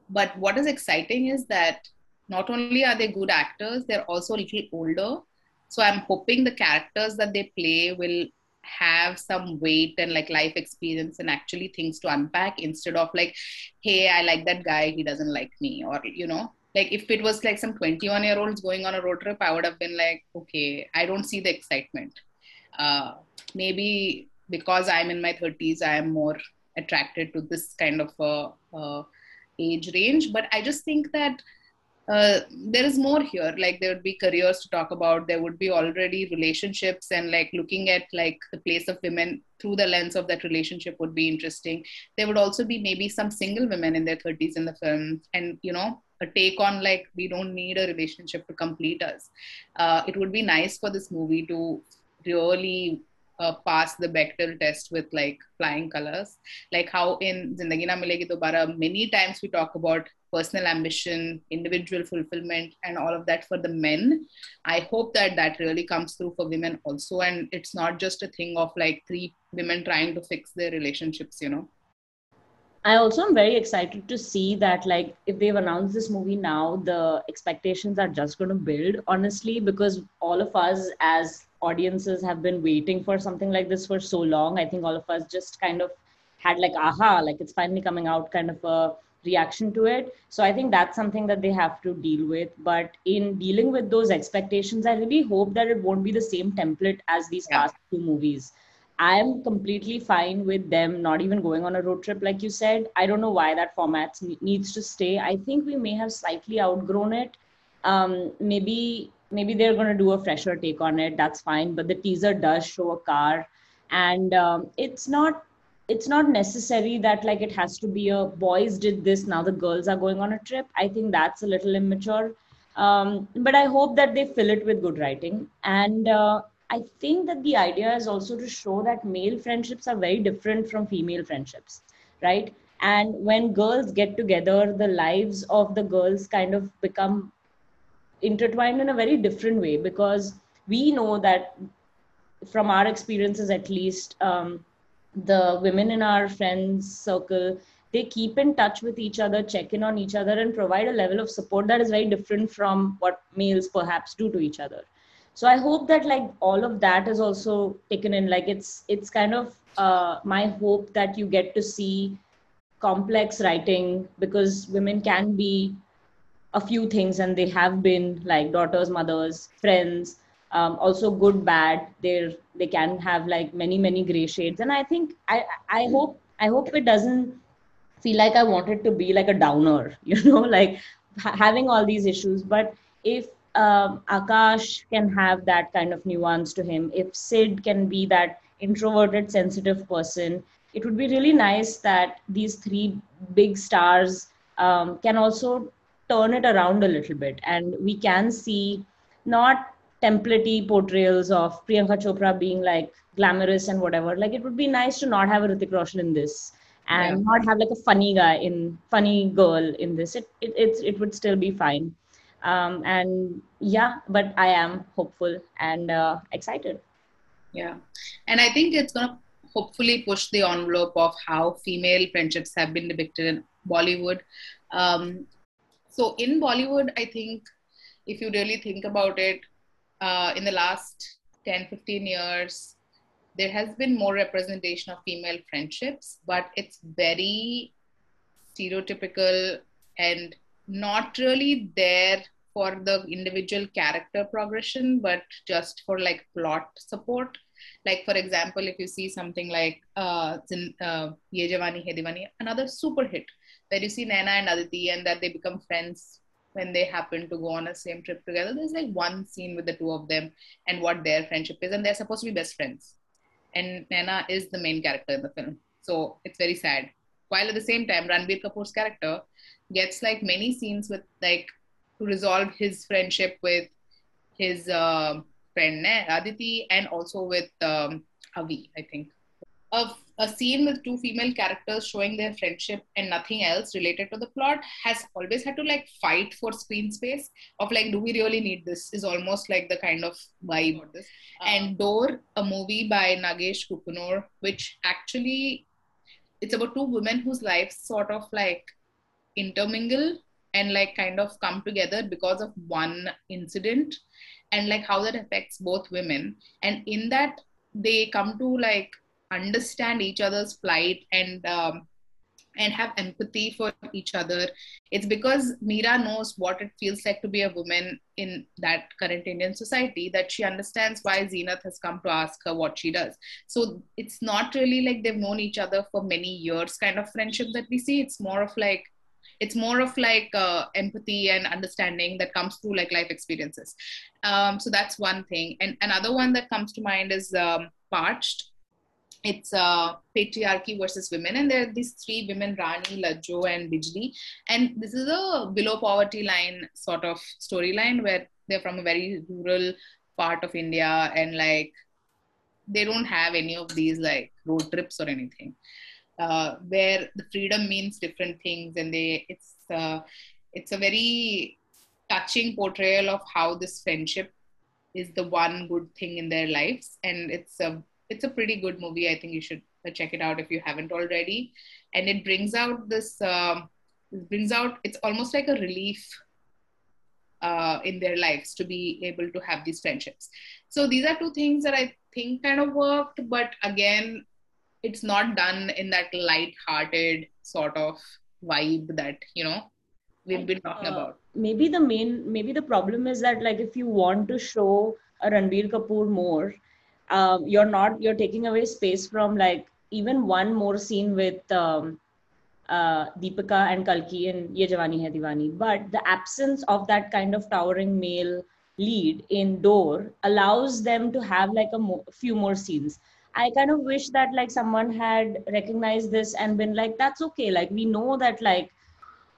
But what is exciting is that not only are they good actors, they're also a little older. So I'm hoping the characters that they play will have some weight and like life experience and actually things to unpack instead of like, hey, I like that guy, he doesn't like me, or you know, like if it was like some 21 year olds going on a road trip, I would have been like, okay, I don't see the excitement. Uh, maybe because I'm in my 30s, I am more attracted to this kind of a, a age range. But I just think that uh, there is more here like there would be careers to talk about there would be already relationships and like looking at like the place of women through the lens of that relationship would be interesting there would also be maybe some single women in their 30s in the film and you know a take on like we don't need a relationship to complete us uh, it would be nice for this movie to really uh, pass the Bechdel test with like flying colors. Like how in Zindagi Na Milegi Dobara, many times we talk about personal ambition, individual fulfillment, and all of that for the men. I hope that that really comes through for women also. And it's not just a thing of like three women trying to fix their relationships, you know.
I also am very excited to see that, like, if they've announced this movie now, the expectations are just going to build, honestly, because all of us as audiences have been waiting for something like this for so long. I think all of us just kind of had, like, aha, like it's finally coming out kind of a reaction to it. So I think that's something that they have to deal with. But in dealing with those expectations, I really hope that it won't be the same template as these yeah. past two movies I'm completely fine with them not even going on a road trip, like you said. I don't know why that format needs to stay. I think we may have slightly outgrown it. Um, maybe maybe they're going to do a fresher take on it. That's fine. But the teaser does show a car, and um, it's not it's not necessary that like it has to be a boys did this now the girls are going on a trip. I think that's a little immature. Um, but I hope that they fill it with good writing and. Uh, I think that the idea is also to show that male friendships are very different from female friendships, right? And when girls get together, the lives of the girls kind of become intertwined in a very different way because we know that from our experiences at least um, the women in our friends circle they keep in touch with each other check in on each other and provide a level of support that is very different from what males perhaps do to each other so i hope that like all of that is also taken in. Like it's it's kind of uh, my hope that you get to see complex writing because women can be a few things and they have been like daughters mothers friends um, also good bad. They're they can have like many many gray shades. And i think i i hope i hope it doesn't feel like i want it to be like a downer you know like having all these issues. But if um, Akash can have that kind of nuance to him, if Sid can be that introverted, sensitive person, it would be really nice that these three big stars um, can also turn it around a little bit. And we can see not templatey portrayals of Priyanka Chopra being like glamorous and whatever. Like it would be nice to not have a Hrithik Roshan in this and yeah. not have like a funny guy in funny girl in this. It, it, it, it would still be fine um, and yeah but i am hopeful and uh, excited.
Yeah. And i think it's going to hopefully push the envelope of how female friendships have been depicted in bollywood. Um, so in bollywood i think if you really think about it uh, in the last 10 15 years there has been more representation of female friendships but it's very stereotypical and not really there for the individual character progression but just for like plot support. Like for example if you see something like uh, uh Ye Jawani Hai Diwani, another super hit where you see Naina and Aditi and that they become friends when they happen to go on a same trip together. There's like one scene with the two of them and what their friendship is and they're supposed to be best friends. And Naina is the main character in the film. So it's very sad. While at the same time Ranbir Kapoor's character gets like many scenes with like to resolve his friendship with his uh, friend Aditi and also with um, Avi, I think. A, a scene with two female characters showing their friendship and nothing else related to the plot has always had to like fight for screen space of like, do we really need this? Is almost like the kind of vibe of this. Uh-huh. And Dor, a movie by Nagesh Kukunoor, which actually it's about two women whose lives sort of like intermingle and like kind of come together because of one incident and like how that affects both women. And in that they come to like understand each other's plight and um, and have empathy for each other. It's because meera knows what it feels like to be a woman in that current indian society that she understands why Zeenat has come to ask her what she does. So it's not really like they've known each other for many years kind of friendship that we see. It's more of like it's more of like uh, empathy and understanding that comes through like life experiences. Um, so that's one thing. And another one that comes to mind is um, parched. It's uh, patriarchy versus women. And there are these three women rani lajjo and bijli. And this is a below poverty line sort of storyline where they're from a very rural part of india. And like they don't have any of these like road trips or anything uh, where the freedom means different things and they it's uh, it's a very touching portrayal of how this friendship is the one good thing in their lives. And it's a it's a pretty good movie. I think you should check it out if you haven't already. And it brings out this it brings out it's almost like a relief uh, in their lives to be able to have these friendships. So these are two things that i think kind of worked but again it's not done in that light-hearted sort of vibe that you know we've been talking uh, about
maybe the main maybe the problem is that like if you want to show a ranbir kapoor more um, you're not you're taking away space from like even one more scene with um, uh, Deepika and Kalki in Ye Jawani Hai Diwani. But the absence of that kind of towering male lead in Dor allows them to have like a mo- few more scenes. I kind of wish that like someone had recognized this and been like, that's okay. Like we know that like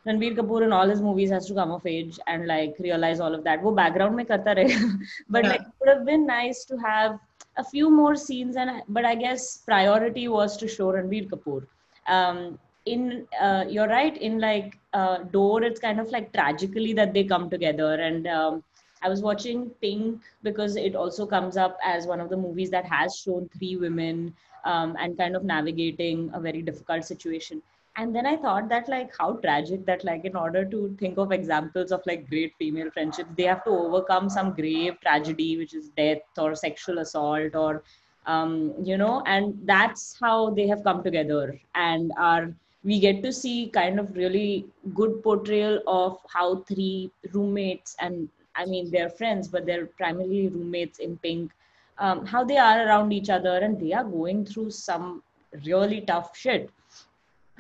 Ranbir Kapoor in all his movies has to come of age and like realize all of that. Wo background mein karta but yeah. like it would have been nice to have a few more scenes and but I guess priority was to show Ranbir Kapoor. Um, in uh, you're right in like uh, Dor it's kind of like tragically that they come together and um, I was watching Pink because it also comes up as one of the movies that has shown three women um, and kind of navigating a very difficult situation. And then I thought that like how tragic that like in order to think of examples of like great female friendships, they have to overcome some grave tragedy, which is death or sexual assault or um, you know, and that's how they have come together and are we get to see kind of really good portrayal of how three roommates and I mean, they're friends, but they're primarily roommates in Pink. Um, how they are around each other, and they are going through some really tough shit.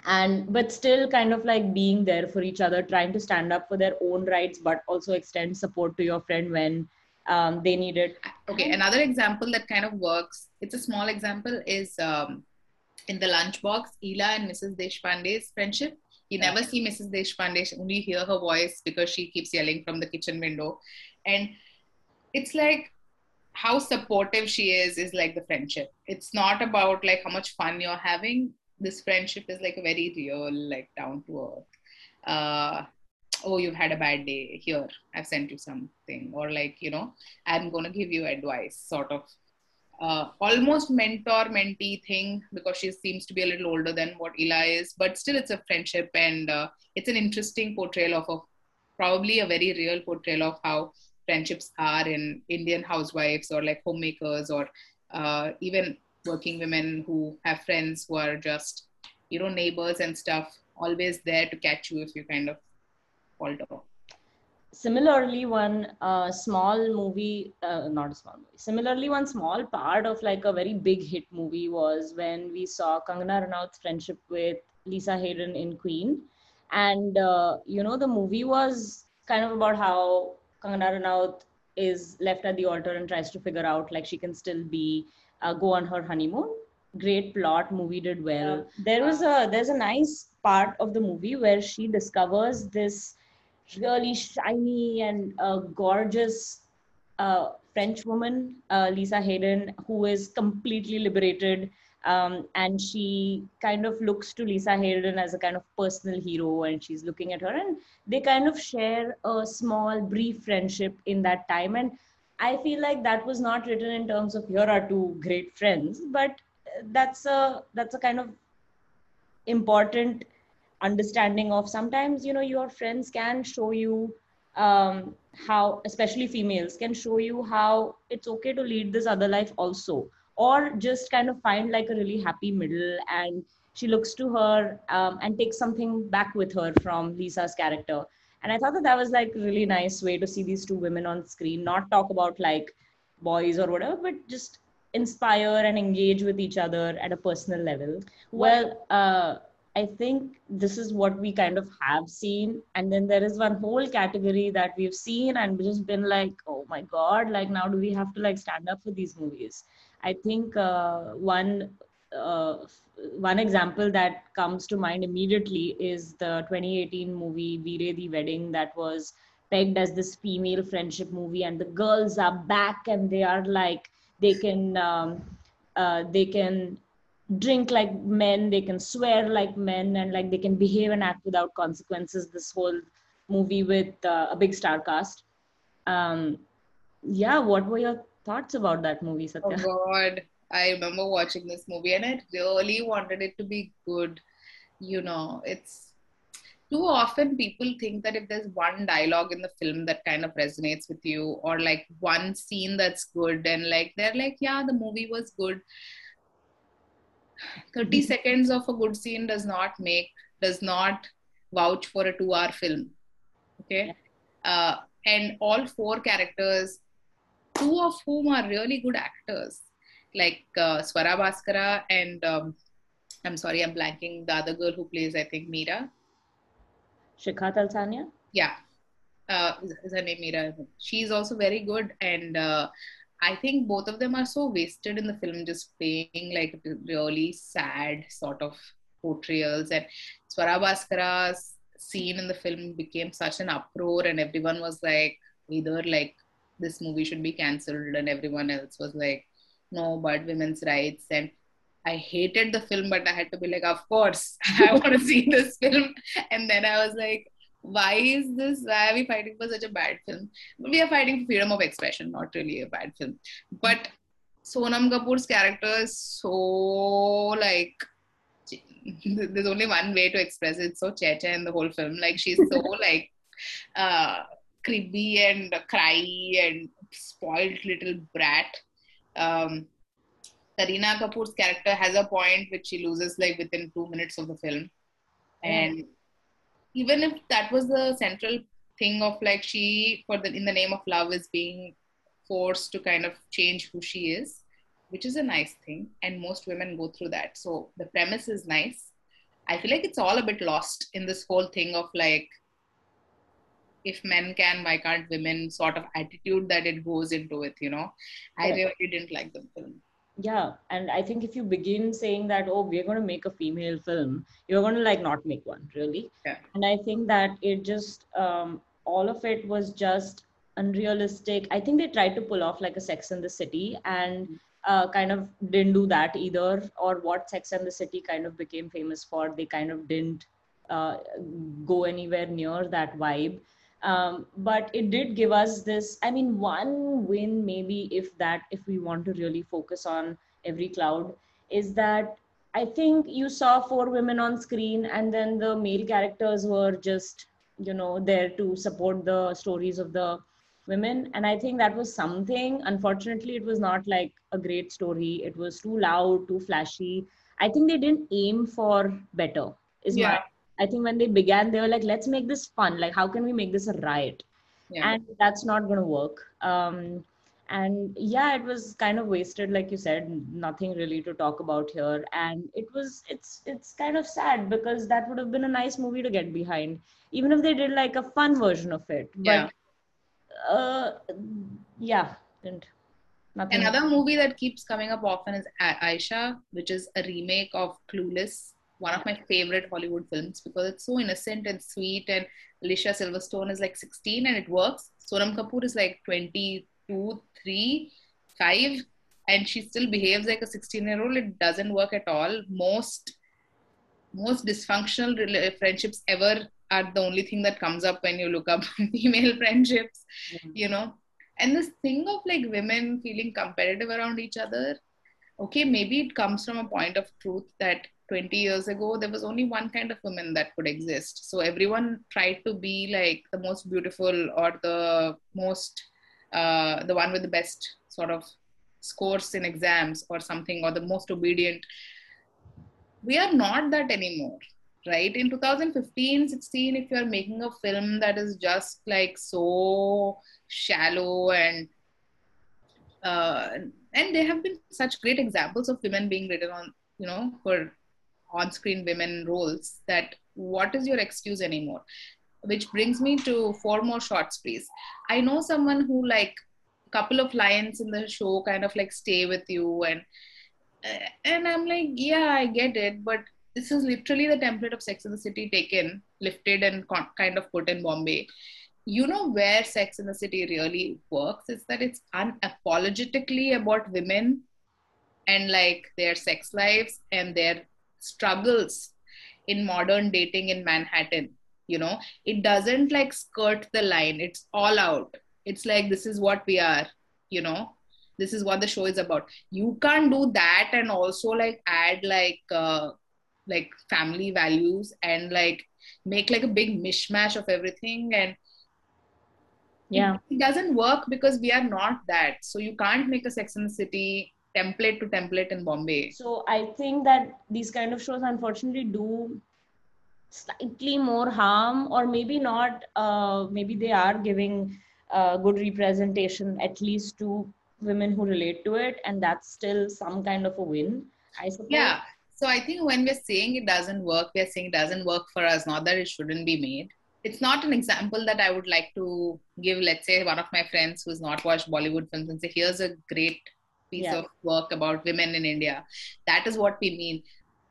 And but still, kind of like being there for each other, trying to stand up for their own rights, but also extend support to your friend when um, they need it.
Okay, another example that kind of works. It's a small example. Is um, in the lunchbox, Ila and Mrs. Deshpande's friendship you never see Mrs. Deshpande, only hear her voice because she keeps yelling from the kitchen window. And it's like how supportive she is, is like the friendship. It's not about like how much fun you're having. This friendship is like a very real, like down to earth. Uh, oh you've had a bad day here i've sent you something or like you know i'm to give you advice sort of uh, almost mentor mentee thing because she seems to be a little older than what Ila is, but still it's a friendship and uh, it's an interesting portrayal of a probably a very real portrayal of how friendships are in Indian housewives or like homemakers or uh, even working women who have friends who are just you know neighbors and stuff always there to catch you if you kind of falter
similarly one uh, small movie uh, not a small movie. Similarly one small part of like a very big hit movie was when we saw Kangana Ranaut's friendship with Lisa Haydon in Queen. And uh, you know the movie was kind of about how Kangana Ranaut is left at the altar and tries to figure out like she can still be uh, go on her honeymoon. Great plot movie did well. Yeah. there was a there's a nice part of the movie where she discovers this really shiny and uh, gorgeous uh, French woman, uh, Lisa Haydon, who is completely liberated. Um, and she kind of looks to Lisa Haydon as a kind of personal hero, and she's looking at her, and they kind of share a small, brief friendship in that time. And I feel like that was not written in terms of here are two great friends, but that's a that's a kind of important understanding of sometimes you know your friends can show you um, how especially females can show you how it's okay to lead this other life also. Or just kind of find like a really happy middle and she looks to her um, and takes something back with her from lisa's character. And i thought that that was like a really nice way to see these two women on screen. Not talk about like boys or whatever but just inspire and engage with each other at a personal level. Well uh, I think this is what we kind of have seen. And then there is one whole category that we've seen and just been like, oh my God, like now do we have to like stand up for these movies? I think uh, one uh, one example that comes to mind immediately is the 2018 movie Veere Di Wedding that was pegged as this female friendship movie, and the girls are back and they are like they can um, uh, they can drink like men they can swear like men and like they can behave and act without consequences. This whole movie with uh, a big star cast. Um yeah what were your thoughts about that movie Satya?
oh god. I remember watching this movie and i really wanted it to be good. You know it's too often people think that if there's one dialogue in the film that kind of resonates with you or like one scene that's good and like they're like yeah the movie was good 30 seconds of a good scene does not make does not vouch for a two hour film. Okay? Uh, and all four characters two of whom are really good actors like uh, swara bhaskara and um, i'm sorry i'm blanking the other girl who plays i think meera.
Shikha talsania?
Yeah. Uh, is her name meera? She's also very good and uh, I think both of them are so wasted in the film, just playing like really sad sort of portrayals. And Swara Bhaskara's scene in the film became such an uproar, and everyone was like, either like this movie should be cancelled, and everyone else was like, no, but women's rights. And I hated the film, but I had to be like, of course, I want to see this film. And then I was like, why is this? Why are we fighting for such a bad film? We are fighting for freedom of expression not really a bad film. But sonam kapoor's character is so like there's only one way to express it so checha in the whole film. Like she's so like uh cribby and cry and spoiled little brat. Um Kareena Kapoor's character has a point which she loses like within two minutes of the film. And even if that was the central thing of like she for the in the name of love is being forced to kind of change who she is which is a nice thing and most women go through that. So the premise is nice. I feel like it's all a bit lost in this whole thing of like if men can why can't women sort of attitude that it goes into it you know? I really didn't like the film
yeah and i think if you begin saying that oh we're going to make a female film you're going to like not make one really
yeah.
and i think that it just um, all of it was just unrealistic i think they tried to pull off like a sex in the city and uh, kind of didn't do that either or what sex and the city kind of became famous for they kind of didn't uh, go anywhere near that vibe. Um, but it did give us this. I mean, one win maybe if that if we want to really focus on every cloud is that I think you saw four women on screen, and then the male characters were just you know there to support the stories of the women and i think that was something unfortunately it was not like a great story it was too loud too flashy i think they didn't aim for better is yeah. my i think when they began they were like let's make this fun like how can we make this a riot yeah. and that's not going to work um, and yeah it was kind of wasted like you said nothing really to talk about here and it was it's it's kind of sad because that would have been a nice movie to get behind even if they did like a fun version of it yeah. but uh, yeah, didn't.
Nothing. Another movie that keeps coming up often is Aisha, which is a remake of Clueless, one of my favorite Hollywood films because it's so innocent and sweet, and Alicia Silverstone is like 16 and it works. Sonam Kapoor is like 22, 3, 5, and she still behaves like a 16 year old. It doesn't work at all. Most most dysfunctional friendships ever are the only thing that comes up when you look up female friendships mm-hmm. you know and this thing of like women feeling competitive around each other okay maybe it comes from a point of truth that 20 years ago there was only one kind of woman that could exist. So everyone tried to be like the most beautiful or the most uh, the one with the best sort of scores in exams or something or the most obedient. We are not that anymore right? In 2015 16 if you're making a film that is just like so shallow and uh, and there have been such great examples of women being written on you know for on-screen women roles that what is your excuse anymore which brings me to four more shots please i know someone who like a couple of lines in the show kind of like stay with you and uh, and i'm like yeah i get it but this is literally the template of Sex in the City taken, lifted, and con- kind of put in Bombay. You know where Sex in the City really works is that it's unapologetically about women and like their sex lives and their struggles in modern dating in Manhattan. You know, it doesn't like skirt the line, it's all out. It's like, this is what we are, you know, this is what the show is about. You can't do that and also like add like, uh, like family values and like make like a big mishmash of everything and
yeah
it doesn't work because we are not that so you can't make a sex in the city template to template in bombay.
So i think that these kind of shows unfortunately do slightly more harm or maybe not uh, maybe they are giving uh, good representation at least to women who relate to it and that's still some kind of a win i suppose.
Yeah. So I think when we're saying it doesn't work, we're saying it doesn't work for us, not that it shouldn't be made. It's not an example that I would like to give, let's say, one of my friends who's not watched Bollywood films and say, here's a great piece yeah. of work about women in India. That is what we mean.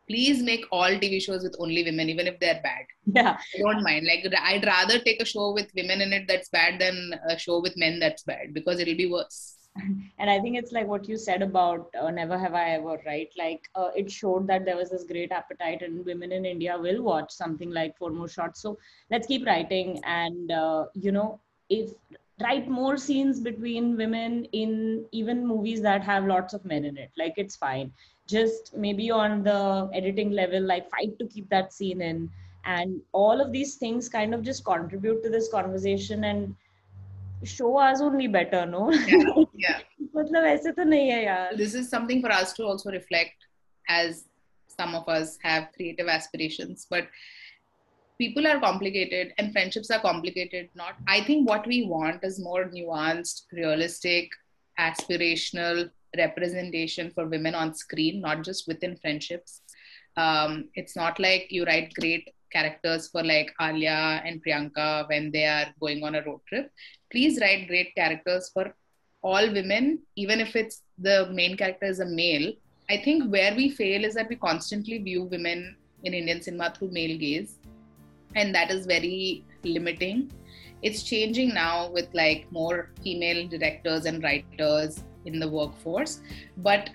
Please make all TV shows with only women, even if they're bad.
Yeah.
I don't mind. Like, I'd rather take a show with women in it that's bad than a show with men that's bad because it'll be worse
and i think it's like what you said about uh, never have i ever right like uh, it showed that there was this great appetite and women in india will watch something like four more shots so let's keep writing and uh, you know if write more scenes between women in even movies that have lots of men in it like it's fine just maybe on the editing level like fight to keep that scene in and all of these things kind of just contribute to this conversation and show us only better no
yeah, yeah.
मतलब ऐसे तो नहीं है यार
this is something for us to also reflect as some of us have creative aspirations but people are complicated and friendships are complicated not i think what we want is more nuanced realistic aspirational representation for women on screen not just within friendships um, it's not like you write great characters for like Alia and Priyanka when they are going on a road trip. Please write great characters for all women, even if it's the main character is a male. I think where we fail is that we constantly view women in Indian cinema through male gaze, and that is very limiting. It's changing now with like more female directors and writers in the workforce, but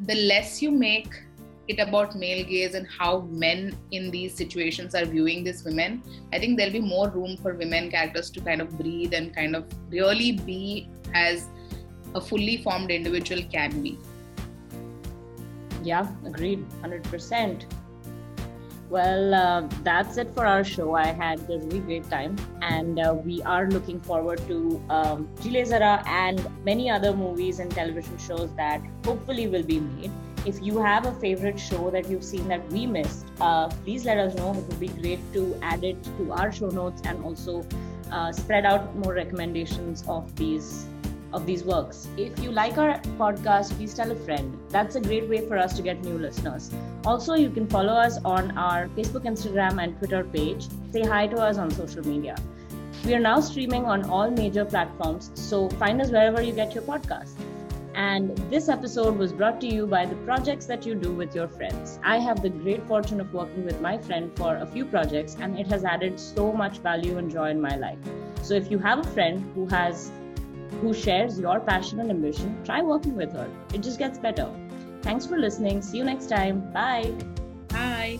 the less you make it about male gaze and how men in these situations are viewing these women, I think there'll be more room for women characters to kind of breathe and kind of really be as a fully formed individual can be.
Yeah, agreed, 100%. Well, uh, that's it for our show. I had a really great time, and uh, we are looking forward to um, Zaraa and many other movies and television shows that hopefully will be made. If you have a favorite show that you've seen that we missed, uh, please let us know. It would be great to add it to our show notes and also uh, spread out more recommendations of these of these works. If you like our podcast, please tell a friend. That's a great way for us to get new listeners. Also, you can follow us on our Facebook, Instagram, and Twitter page. Say hi to us on social media. We are now streaming on all major platforms, so find us wherever you get your podcast. And this episode was brought to you by the projects that you do with your friends. I have the great fortune of working with my friend for a few projects, and it has added so much value and joy in my life. So if you have a friend who has who shares your passion and ambition, try working with her. It just gets better. Thanks for listening. See you next time. Bye.
Bye.